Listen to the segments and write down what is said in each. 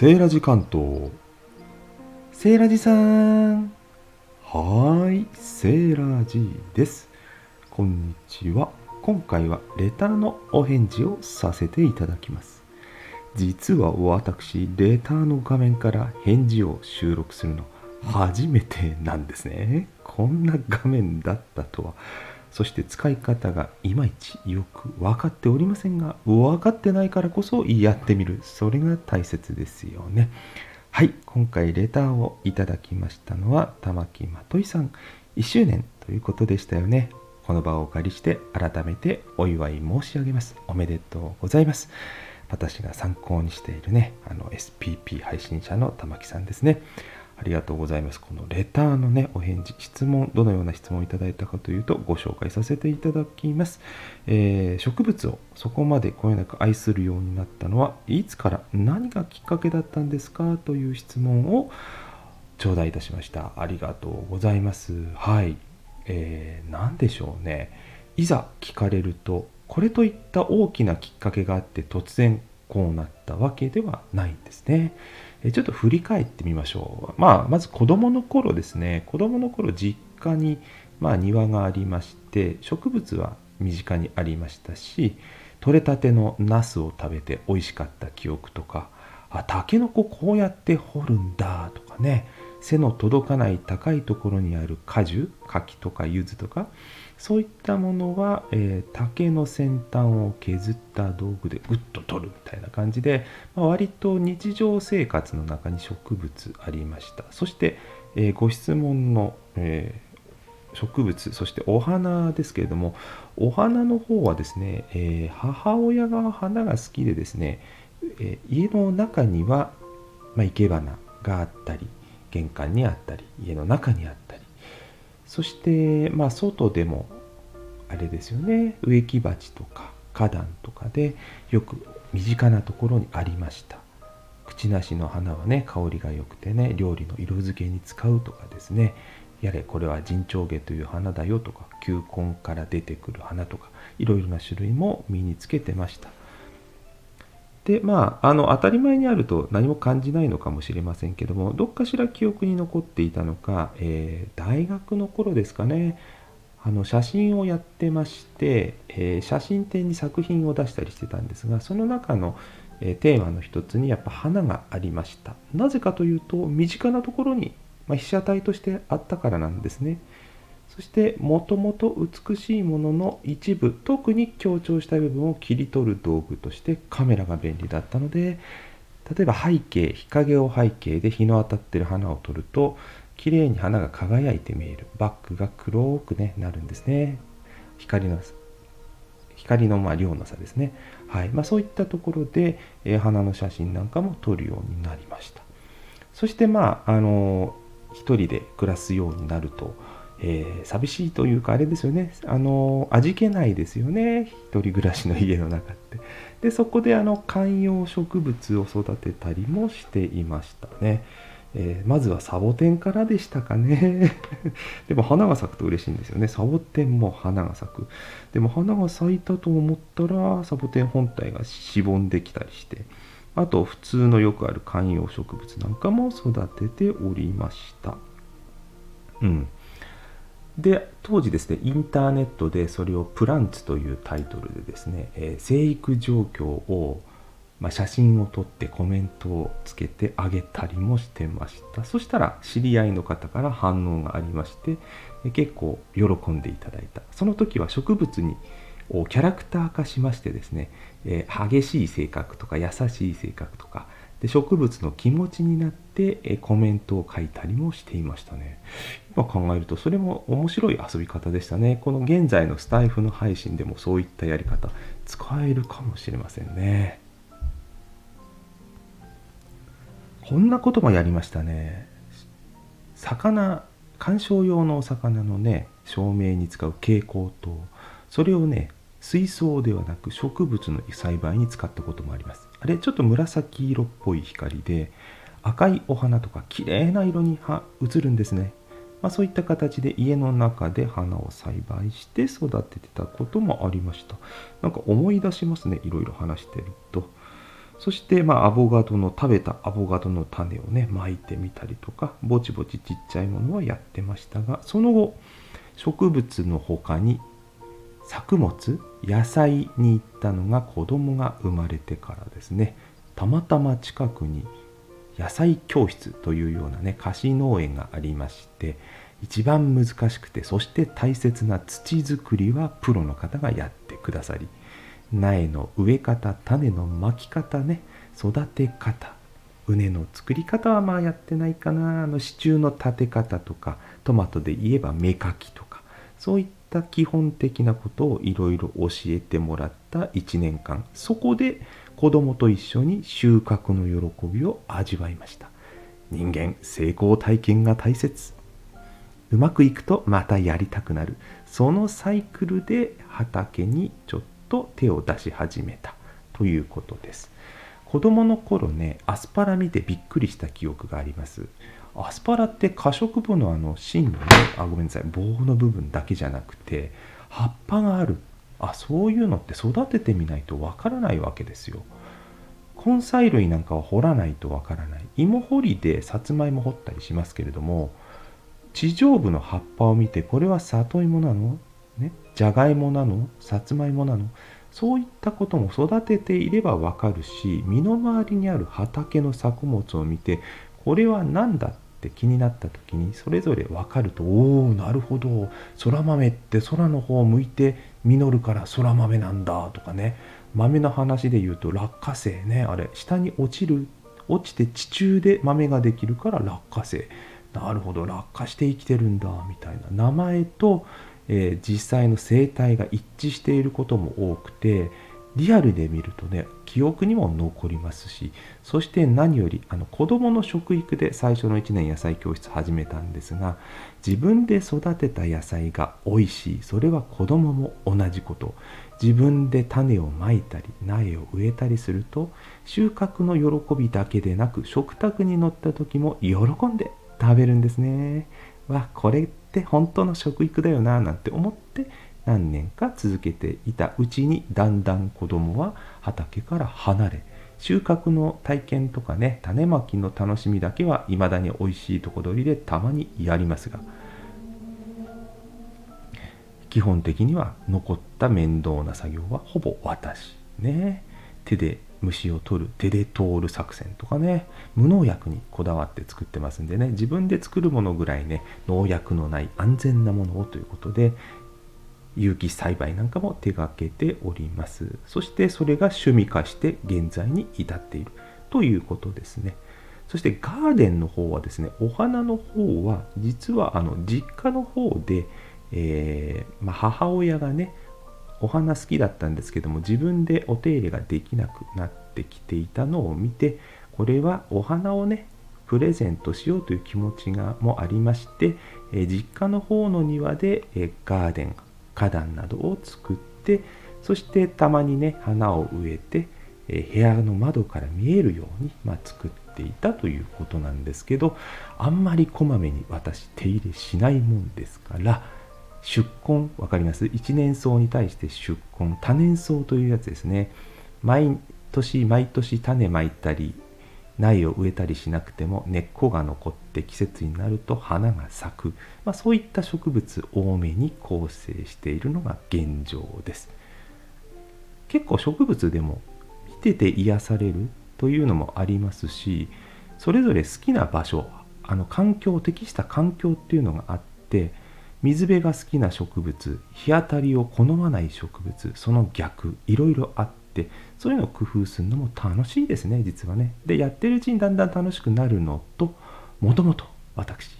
セーラジ関東。セーラジさん。はーいセーラジです。こんにちは。今回はレターのお返事をさせていただきます。実は私レターの画面から返事を収録するの初めてなんですね。こんな画面だったとはそして使い方がいまいちよく分かっておりませんが分かってないからこそやってみる。それが大切ですよね。はい今回レターをいただきましたのは玉木まといさん。1周年ということでしたよね。この場をお借りして改めてお祝い申し上げます。おめでとうございます。私が参考にしているねあの SPP 配信者の玉木さんですね。ありがとうございます。このレターのね、お返事、質問、どのような質問をいただいたかというと、ご紹介させていただきます。えー、植物をそこまでこよなく愛するようになったのは、いつから何がきっかけだったんですか？という質問を頂戴いたしました。ありがとうございます。はい。えー、何でしょうね。いざ聞かれると、これといった大きなきっかけがあって突然こうなったわけではないんですね。ちょっと振り返ってみましょう。まあ、まず子供の頃ですね。子供の頃実家に、まあ、庭がありまして、植物は身近にありましたし、採れたてのナスを食べて美味しかった記憶とか、あ、タケノコこうやって掘るんだとかね、背の届かない高いところにある果樹、柿とか柚子とか、そういったものは、えー、竹の先端を削った道具でグッと取るみたいな感じで、まあ、割と日常生活の中に植物ありました。そして、えー、ご質問の、えー、植物そしてお花ですけれどもお花の方はですね、え母親が花が好きでですね、え家の中には、まあ、生け花があったり玄関にあったり家の中にあったり。そして、まあ、外でもあれですよね植木鉢とか花壇とかでよく身近なところにありました。口なしの花はね香りが良くてね料理の色付けに使うとかですね。やれこれは陣長毛という花だよとか球根から出てくる花とかいろいろな種類も身につけてました。でまああの当たり前にあると何も感じないのかもしれませんけどもどっかしら記憶に残っていたのか、えー、大学の頃ですかね。あの写真をやってまして、えー、写真展に作品を出したりしてたんですがその中の、えー、テーマの一つにやっぱ花がありました。なぜかというと身近なところに、まあ、被写体としてあったからなんですね。そしてもともと美しいものの一部特に強調した部分を切り取る道具としてカメラが便利だったので例えば背景日陰を背景で日の当たってる花を撮ると綺麗に花が輝いて見える。バックが黒く、ね、なるんですね。光の光のま量の差ですね、はい。まあ、そういったところで、えー、花の写真なんかも撮るようになりました。そしてまああの一人で暮らすようになるとえー、寂しいというかあれですよね。あの味気ないですよね。一人暮らしの家の中って。でそこであの観葉植物を育てたりもしていましたね、えー、まずはサボテンからでしたかね。でも花が咲くと嬉しいんですよね。サボテンも花が咲く。でも花が咲いたと思ったらサボテン本体がしぼんできたりして。あと普通のよくある観葉植物なんかも育てておりました。うん。で当時ですねインターネットでそれを「プランツ」というタイトルでですね、えー、生育状況を、まあ、写真を撮ってコメントをつけてあげたりもしてました。そしたら知り合いの方から反応がありまして、え、結構喜んでいただいた。その時は植物にをキャラクター化しましてですね、えー、激しい性格とか優しい性格とかで植物の気持ちになってえコメントを書いたりもしていましたね。今考えるとそれも面白い遊び方でしたね。この現在のスタイフの配信でもそういったやり方使えるかもしれませんね。こんなこともやりましたね。魚観賞用のお魚のね照明に使う蛍光灯。それをね水槽ではなく植物の栽培に使ったこともあります。あれちょっと紫色っぽい光で赤いお花とか綺麗な色に映るんですね。まあ、そういった形で家の中で花を栽培して育ててたこともありました。なんか思い出しますねいろいろ話してると。そしてまあアボガドの食べたアボガドの種をねまいてみたりとかぼちぼちちっちゃいものはやってましたがその後植物の他に作物野菜に行ったのが子供が生まれてからですね。たまたま近くに野菜教室というようなね貸し農園がありまして一番難しくてそして大切な土作りはプロの方がやってくださり苗の植え方種のまき方ね育て方畝の作り方はまあやってないかなあの支柱の立て方とかトマトで言えば芽かきとかそういった基本的なことをいろいろ教えてもらった1年間。そこで子供と一緒に収穫の喜びを味わいました。人間成功体験が大切。うまくいくとまたやりたくなる。そのサイクルで畑にちょっと手を出し始めた。ということです。子供の頃ねアスパラ見てびっくりした記憶があります。アスパラって可食部のあの芯のねあごめんなさい棒の部分だけじゃなくて葉っぱがあるあそういうのって育ててみないとわからないわけですよ。根菜類なんかは掘らないとわからない。芋掘りでさつまいも掘ったりしますけれども地上部の葉っぱを見てこれは里芋なの？ね？じゃがいもなの？さつまいもなの？そういったことも育てていればわかるし身の回りにある畑の作物を見てこれは何だって気になった時にそれぞれ分かるとおおなるほど。そら豆って空の方を向いて実るからそら豆なんだとかね。豆の話で言うと落花生ね。あれ下に落ちる落ちて地中で豆ができるから落花生。なるほど。落下して生きてるんだ。みたいな。名前と、えー、実際の生態が一致していることも多くてリアルで見るとね記憶にも残りますしそして何よりあの子どもの食育で最初の1年野菜教室始めたんですが自分で育てた野菜が美味しいそれは子どもも同じこと自分で種をまいたり苗を植えたりすると収穫の喜びだけでなく食卓に乗った時も喜んで食べるんですね。わこれって本当の食育だよななんて思って何年か続けていたうちにだんだん子供は畑から離れ収穫の体験とかね種まきの楽しみだけは未だに美味しいとこ取りでたまにやりますが基本的には残った面倒な作業はほぼ私ね。手で虫を取る手で通る作戦とかね無農薬にこだわって作ってますんでね自分で作るものぐらいね農薬のない安全なものをということで有機栽培なんかも手がけております。そしてそれが趣味化して現在に至っているということですね。そしてガーデンの方はですねお花の方は実はあの実家の方で、えー、まあ、母親がねお花好きだったんですけども自分でお手入れができなくなってきていたのを見てこれはお花をねプレゼントしようという気持ちがもありまして、え実家の方の庭で、えガーデン花壇などを作ってそしてたまにね花を植えて、え部屋の窓から見えるように、まあ、作っていたということなんですけどあんまりこまめに私手入れしないもんですから出根分かります？一年草に対して出根多年草というやつですね。毎年毎年種まいたり苗を植えたりしなくても根っこが残って季節になると花が咲く、まあ、そういった植物多めに構成しているのが現状です。結構植物でも見てて癒されるというのもありますしそれぞれ好きな場所あの環境適した環境っていうのがあって水辺が好きな植物日当たりを好まない植物その逆いろいろあってそういうのを工夫するのも楽しいですね実はね。でやってるうちにだんだん楽しくなるのともともと私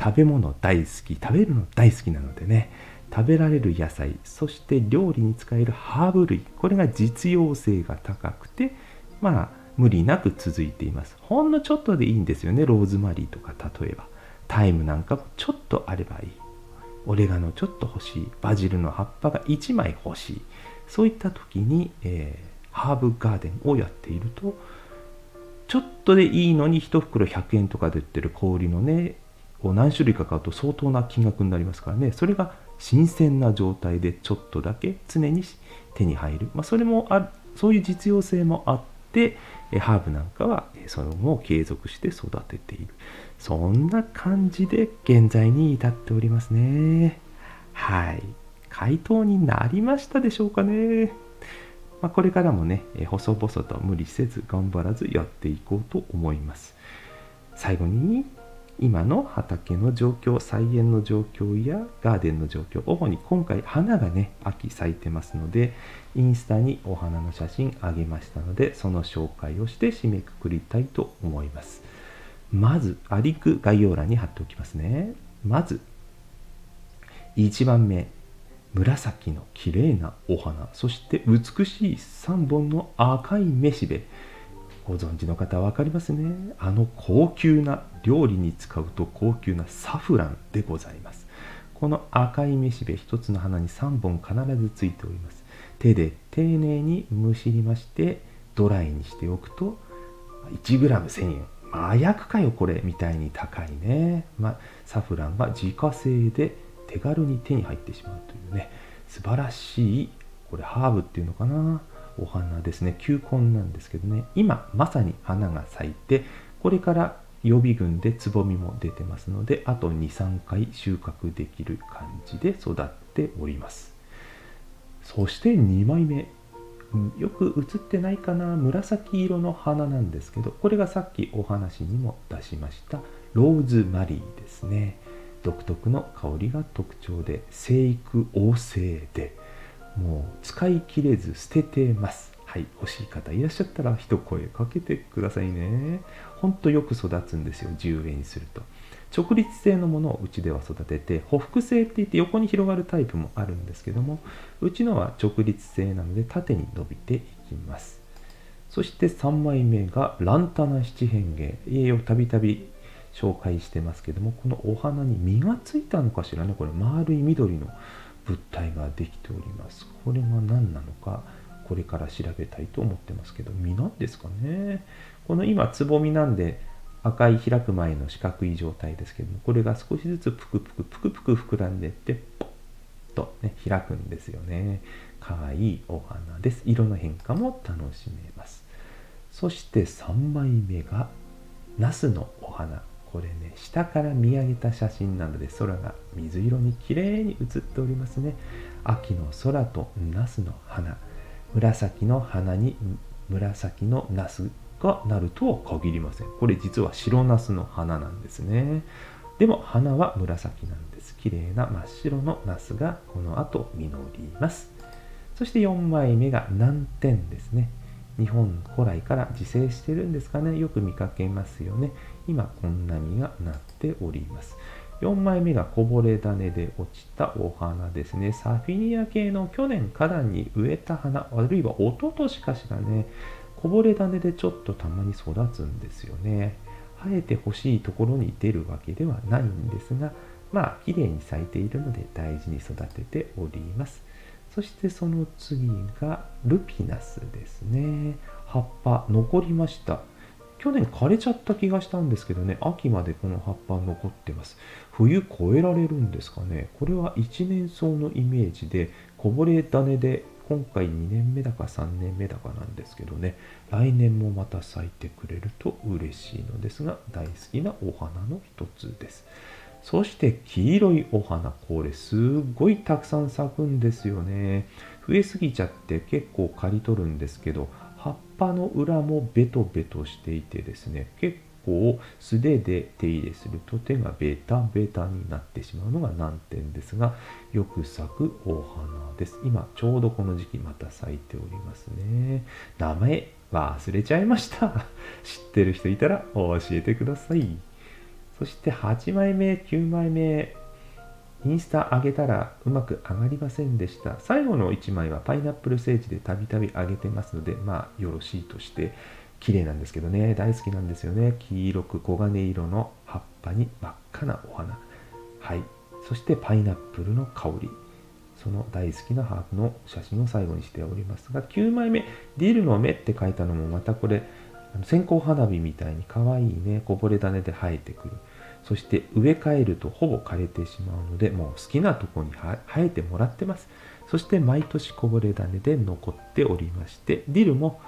食べ物大好き食べるの大好きなのでね食べられる野菜そして料理に使えるハーブ類これが実用性が高くてまあ無理なく続いています。ほんのちょっとでいいんですよねローズマリーとか例えば。タイムなんかもちょっとあればいい。オレガノちょっと欲しい。バジルの葉っぱが1枚欲しい。そういった時に、えー、ハーブガーデンをやっているとちょっとでいいのに1袋100円とかで売ってる氷のねを何種類か買うと相当な金額になりますからね。それが新鮮な状態でちょっとだけ常に手に入る、まあ、それもあそういう実用性もあってハーブなんかはその後継続して育てている。そんな感じで現在に至っておりますね。はい。回答になりましたでしょうかね、まあ、これからもね細々と無理せず頑張らずやっていこうと思います。最後に今の畑の状況菜園の状況やガーデンの状況主に今回花がね秋咲いてますのでインスタにお花の写真あげましたのでその紹介をして締めくくりたいと思います。まずアリク概要欄に貼っておきますね。まず1番目。紫の綺麗なお花そして美しい3本の赤いめしべ。ご存知の方分かりますね。あの高級な料理に使うと高級なサフランでございます。この赤いめしべ1つの花に3本必ずついております。手で丁寧にむしりましてドライにしておくと 1g1000 円。麻薬かよこれみたいに高いね、まサフランが自家製で手軽に手に入ってしまうというね素晴らしいこれハーブっていうのかなお花ですね。球根なんですけどね。今まさに花が咲いてこれから予備軍でつぼみも出てますのであと23回収穫できる感じで育っております。そして2枚目。よく映ってないかな紫色の花なんですけどこれがさっきお話にも出しましたローズマリーですね。独特の香りが特徴で生育旺盛でもう使い切れず捨ててます。はい欲しい方いらっしゃったら一声かけてくださいね。ほんとよく育つんですよ10円にすると。直立性のものをうちでは育ててほふ性って言って横に広がるタイプもあるんですけどもうちのは直立性なので縦に伸びていきます。そして3枚目がランタナ七変化。栄養たびたび紹介してますけどもこのお花に実がついたのかしらねこれ丸い緑の物体ができております。これが何なのかこれから調べたいと思ってますけど実なんですかね。この今つぼみなんで赤い開く前の四角い状態ですけどもこれが少しずつプクプクプクプク膨らんでいってポッとね開くんですよね。かわいいお花です。色の変化も楽しめます。そして3枚目がナスのお花。これね下から見上げた写真なので空が水色に綺麗に映っておりますね。秋の空とナスの花。紫の花に紫のナスがなるとは限りません。これ実は白ナスの花なんですね。でも花は紫なんです。綺麗な真っ白のナスがこの後実ります。そして4枚目が南天ですね。日本古来から自生してるんですかね？よく見かけますよね。今こんな実がなっております。4枚目がこぼれ種で落ちたお花ですね。サフィニア系の去年花壇に植えた花あるいは一昨年かしらねこぼれ種でちょっとたまに育つんですよね。生えてほしいところに出るわけではないんですがまあ綺麗に咲いているので大事に育てております。そしてその次がルピナスですね葉っぱ残りました去年枯れちゃった気がしたんですけどね、秋までこの葉っぱ残ってます。冬越えられるんですかね。これは一年草のイメージで、こぼれ種で今回2年目だか3年目だかなんですけどね、来年もまた咲いてくれると嬉しいのですが、大好きなお花の一つです。そして黄色いお花、これすっごいたくさん咲くんですよね。増えすぎちゃって結構刈り取るんですけど、葉っぱの裏もベトベトしていてですね結構素手で手入れすると手がベタベタになってしまうのが難点ですがよく咲くお花です。今ちょうどこの時期また咲いておりますね。名前忘れちゃいました。知ってる人いたら教えてください。そして8枚目9枚目インスタ上げたらうまく上がりませんでした。最後の1枚はパイナップルセージでたびたび上げてますので、まあよろしいとして、綺麗なんですけどね、大好きなんですよね。黄色く黄金色の葉っぱに真っ赤なお花。はい。そしてパイナップルの香り。その大好きなハーブの写真を最後にしておりますが、9枚目、ディルの芽って書いたのもまたこれ、線香花火みたいに可愛いね、こぼれ種で生えてくる。そして植え替えるとほぼ枯れてしまうのでもう好きなとこに生えてもらってます。そして毎年こぼれ種で残っておりましてディルも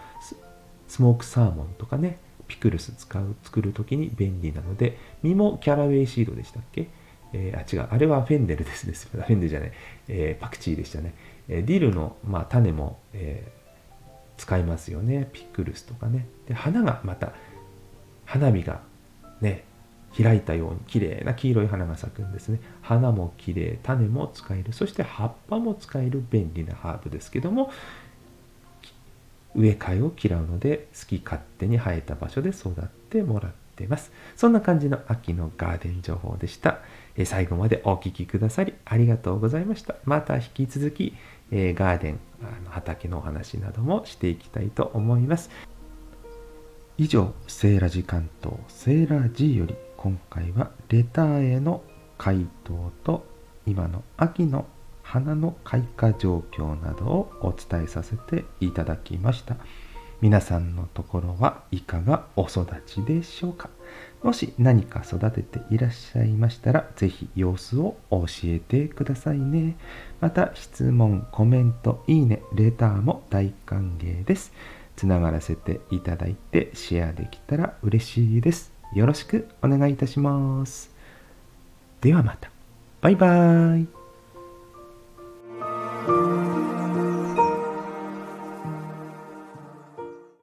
スモークサーモンとかねピクルス使う作る時に便利なので実もキャラウェイシードでしたっけ、えー、あ違う。あれはフェンデルです。ねフェンデルじゃない、えー、パクチーでしたね、えー、ディルの、まあ、種も、え使いますよね。ピクルスとかね。で花がまた花火がね開いたように綺麗な黄色い花が咲くんですね。花も綺麗種も使える。そして葉っぱも使える便利なハーブですけども植え替えを嫌うので好き勝手に生えた場所で育ってもらってます。そんな感じの秋のガーデン情報でした。最後までお聴きくださりありがとうございました。また引き続き、えガーデンあの畑のお話などもしていきたいと思います。以上セーラジ関東セーラージより今回はレターへの回答と今の秋の花の開花状況などをお伝えさせていただきました。皆さんのところはいかがお育ちでしょうか？もし何か育てていらっしゃいましたら是非様子を教えてくださいね。また質問コメントいいねレターも大歓迎です。つながらせていただいてシェアできたら嬉しいです。よろしくお願いいたします。ではまた。バイバーイ。